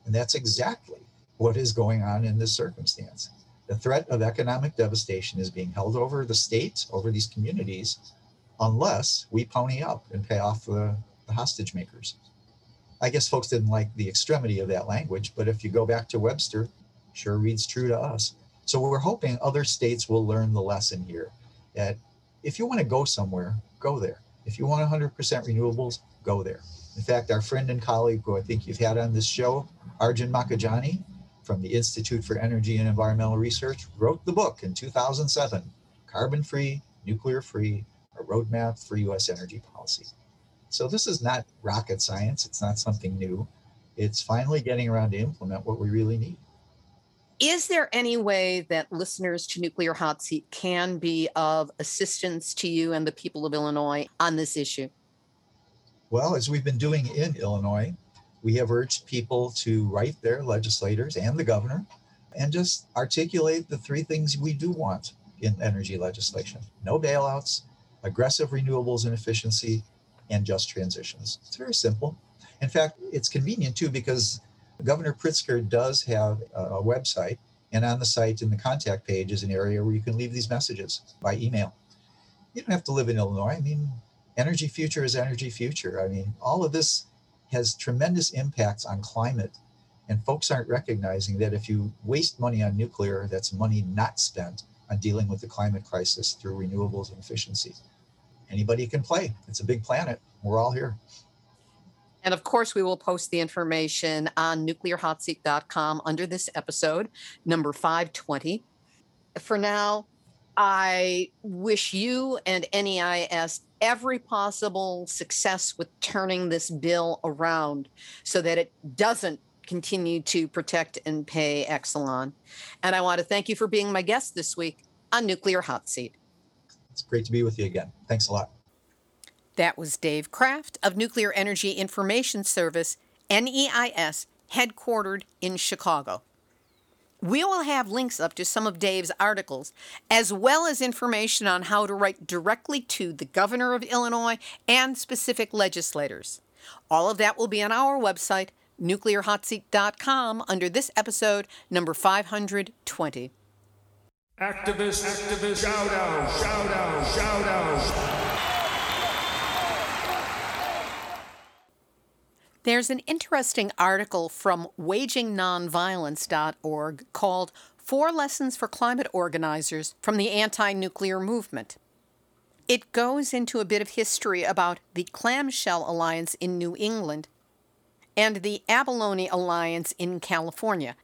And that's exactly what is going on in this circumstance. The threat of economic devastation is being held over the state, over these communities, unless we pony up and pay off the, the hostage makers. I guess folks didn't like the extremity of that language, but if you go back to Webster, sure reads true to us. So we're hoping other states will learn the lesson here that if you want to go somewhere, go there. If you want 100% renewables, go there. In fact, our friend and colleague, who I think you've had on this show, Arjun Makhijani from the Institute for Energy and Environmental Research, wrote the book in 2007 Carbon Free, Nuclear Free, a Roadmap for U.S. Energy Policy. So this is not rocket science, it's not something new. It's finally getting around to implement what we really need. Is there any way that listeners to Nuclear Hot Seat can be of assistance to you and the people of Illinois on this issue? Well, as we've been doing in Illinois, we have urged people to write their legislators and the governor and just articulate the three things we do want in energy legislation no bailouts, aggressive renewables and efficiency, and just transitions. It's very simple. In fact, it's convenient too because Governor Pritzker does have a website, and on the site in the contact page is an area where you can leave these messages by email. You don't have to live in Illinois. I mean, energy future is energy future. I mean, all of this has tremendous impacts on climate, and folks aren't recognizing that if you waste money on nuclear, that's money not spent on dealing with the climate crisis through renewables and efficiency. Anybody can play. It's a big planet. We're all here. And of course, we will post the information on nuclearhotseat.com under this episode, number 520. For now, I wish you and NEIS every possible success with turning this bill around so that it doesn't continue to protect and pay Exelon. And I want to thank you for being my guest this week on Nuclear Hot Seat. It's great to be with you again. Thanks a lot. That was Dave Kraft of Nuclear Energy Information Service, NEIS, headquartered in Chicago. We will have links up to some of Dave's articles, as well as information on how to write directly to the governor of Illinois and specific legislators. All of that will be on our website, nuclearhotseat.com, under this episode, number 520. Activist, activist, shout out, shout out, shout out. There's an interesting article from wagingnonviolence.org called Four Lessons for Climate Organizers from the Anti Nuclear Movement. It goes into a bit of history about the Clamshell Alliance in New England and the Abalone Alliance in California.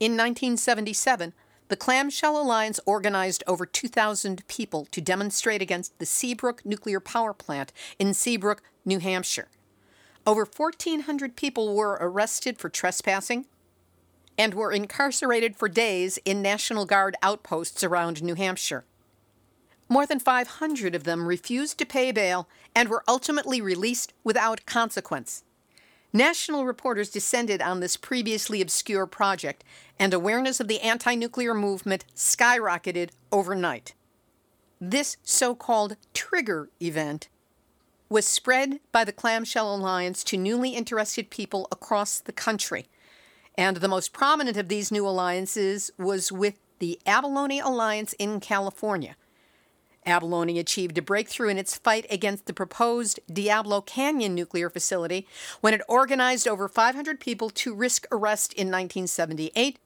In 1977, the Clamshell Alliance organized over 2,000 people to demonstrate against the Seabrook nuclear power plant in Seabrook, New Hampshire. Over 1,400 people were arrested for trespassing and were incarcerated for days in National Guard outposts around New Hampshire. More than 500 of them refused to pay bail and were ultimately released without consequence. National reporters descended on this previously obscure project, and awareness of the anti nuclear movement skyrocketed overnight. This so called trigger event was spread by the Clamshell Alliance to newly interested people across the country. And the most prominent of these new alliances was with the Abalone Alliance in California. Abalone achieved a breakthrough in its fight against the proposed Diablo Canyon nuclear facility when it organized over 500 people to risk arrest in 1978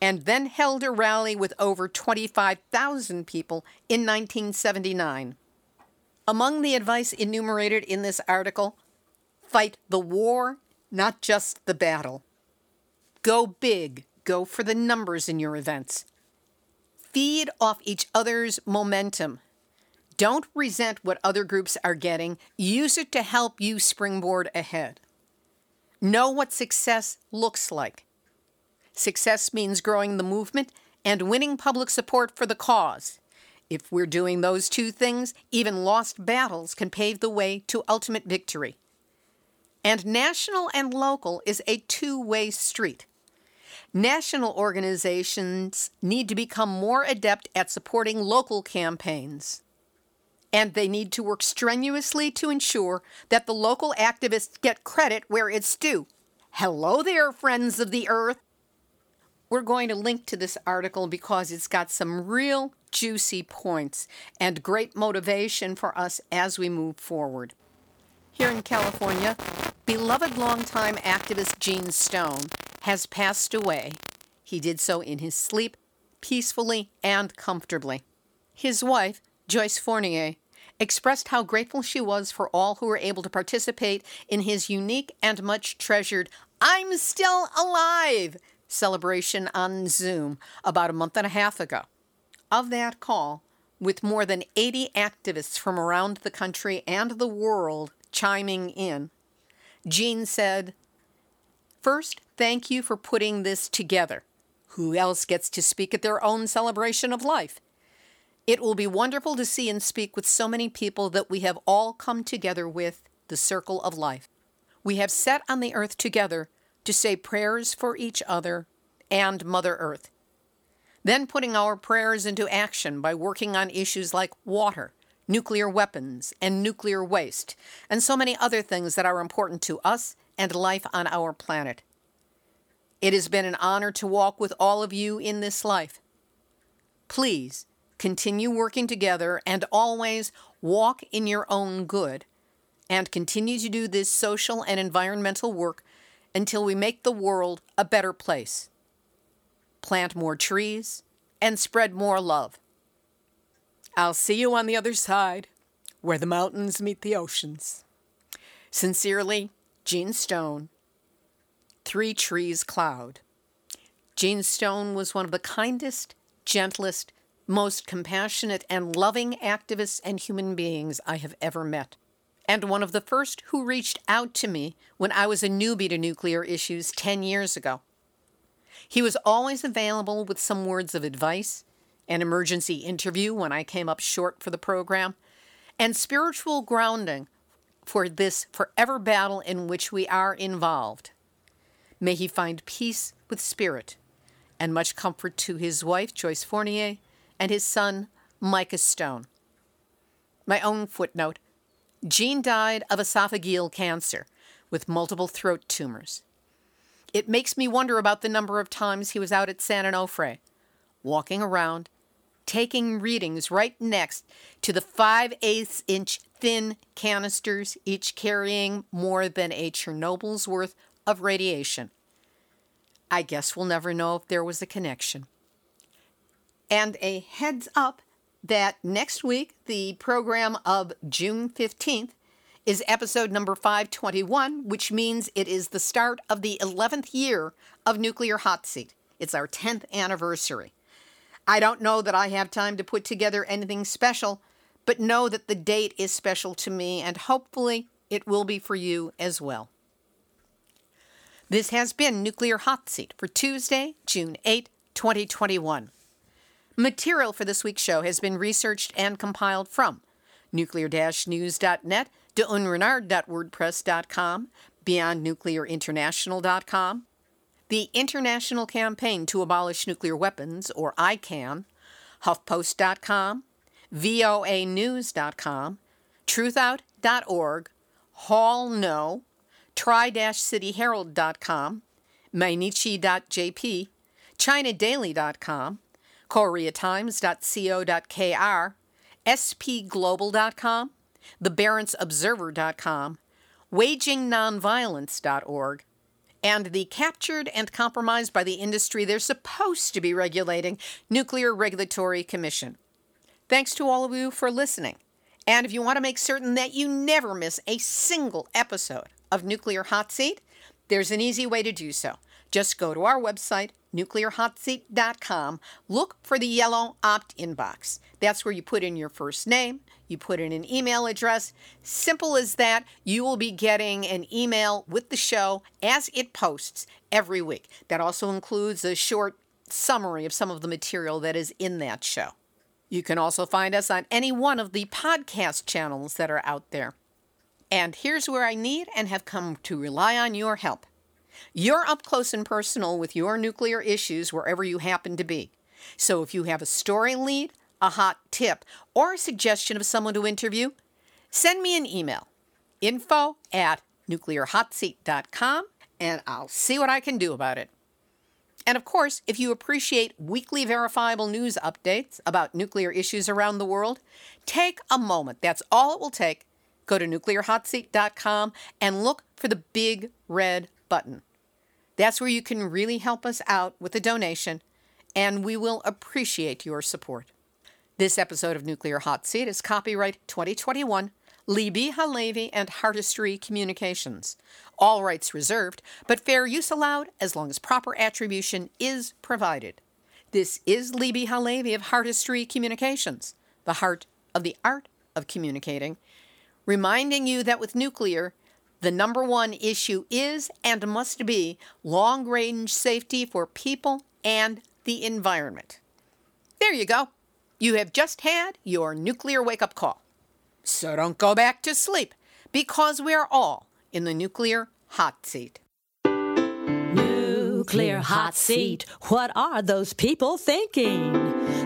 and then held a rally with over 25,000 people in 1979. Among the advice enumerated in this article, fight the war, not just the battle. Go big, go for the numbers in your events. Feed off each other's momentum. Don't resent what other groups are getting, use it to help you springboard ahead. Know what success looks like. Success means growing the movement and winning public support for the cause. If we're doing those two things, even lost battles can pave the way to ultimate victory. And national and local is a two way street. National organizations need to become more adept at supporting local campaigns. And they need to work strenuously to ensure that the local activists get credit where it's due. Hello there, friends of the earth. We're going to link to this article because it's got some real juicy points and great motivation for us as we move forward. Here in California, beloved longtime activist Gene Stone has passed away. He did so in his sleep, peacefully and comfortably. His wife, Joyce Fournier, expressed how grateful she was for all who were able to participate in his unique and much treasured I'm Still Alive celebration on Zoom about a month and a half ago. Of that call, with more than 80 activists from around the country and the world chiming in, Gene said, First, thank you for putting this together. Who else gets to speak at their own celebration of life? It will be wonderful to see and speak with so many people that we have all come together with the circle of life. We have set on the earth together to say prayers for each other and Mother Earth. Then putting our prayers into action by working on issues like water, nuclear weapons, and nuclear waste, and so many other things that are important to us and life on our planet. It has been an honor to walk with all of you in this life. Please continue working together and always walk in your own good and continue to do this social and environmental work until we make the world a better place. Plant more trees and spread more love. I'll see you on the other side, where the mountains meet the oceans. Sincerely, Gene Stone, Three Trees Cloud. Gene Stone was one of the kindest, gentlest, most compassionate, and loving activists and human beings I have ever met and one of the first who reached out to me when I was a newbie to nuclear issues 10 years ago. He was always available with some words of advice an emergency interview when I came up short for the program, and spiritual grounding for this forever battle in which we are involved. May he find peace with spirit and much comfort to his wife, Joyce Fournier, and his son, Micah Stone. My own footnote Gene died of esophageal cancer with multiple throat tumors. It makes me wonder about the number of times he was out at San Onofre, walking around, taking readings right next to the 5 eighths inch thin canisters, each carrying more than a Chernobyl's worth of radiation. I guess we'll never know if there was a connection. And a heads up that next week, the program of June 15th, is episode number 521, which means it is the start of the 11th year of Nuclear Hot Seat. It's our 10th anniversary. I don't know that I have time to put together anything special, but know that the date is special to me, and hopefully it will be for you as well. This has been Nuclear Hot Seat for Tuesday, June 8, 2021. Material for this week's show has been researched and compiled from nuclear-news.net, deunrenard.wordpress.com, beyondnuclearinternational.com, the International Campaign to Abolish Nuclear Weapons, or ICAN, HuffPost.com, voanews.com, truthout.org, Hall No, tri-cityherald.com, mainichi.jp, chinadaily.com, koreatimes.co.kr, spglobal.com, thebarentsobserver.com, wagingnonviolence.org, and the captured and compromised by the industry they're supposed to be regulating Nuclear Regulatory Commission. Thanks to all of you for listening. And if you want to make certain that you never miss a single episode of Nuclear Hot Seat, there's an easy way to do so. Just go to our website, nuclearhotseat.com, look for the yellow opt in box. That's where you put in your first name, you put in an email address. Simple as that. You will be getting an email with the show as it posts every week. That also includes a short summary of some of the material that is in that show. You can also find us on any one of the podcast channels that are out there. And here's where I need and have come to rely on your help. You're up close and personal with your nuclear issues wherever you happen to be. So if you have a story lead, a hot tip, or a suggestion of someone to interview, send me an email info at nuclearhotseat.com and I'll see what I can do about it. And of course, if you appreciate weekly verifiable news updates about nuclear issues around the world, take a moment. That's all it will take. Go to nuclearhotseat.com and look for the big red button. That's where you can really help us out with a donation, and we will appreciate your support. This episode of Nuclear Hot Seat is copyright 2021, Libbe Halevi, and Heartistry Communications. All rights reserved, but fair use allowed as long as proper attribution is provided. This is Libbe Halevi of Heartistry Communications, the heart of the art of communicating, reminding you that with nuclear, the number one issue is and must be long range safety for people and the environment. There you go. You have just had your nuclear wake up call. So don't go back to sleep because we're all in the nuclear hot seat. Nuclear hot seat. What are those people thinking?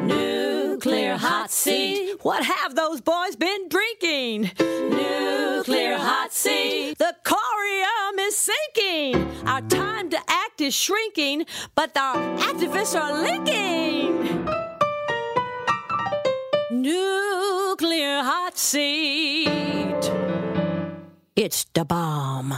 Nuclear hot seat. What have those boys been drinking? Nuclear hot seat. The corium is sinking. Our time to act is shrinking, but our activists are linking. Nuclear hot seat. It's the bomb.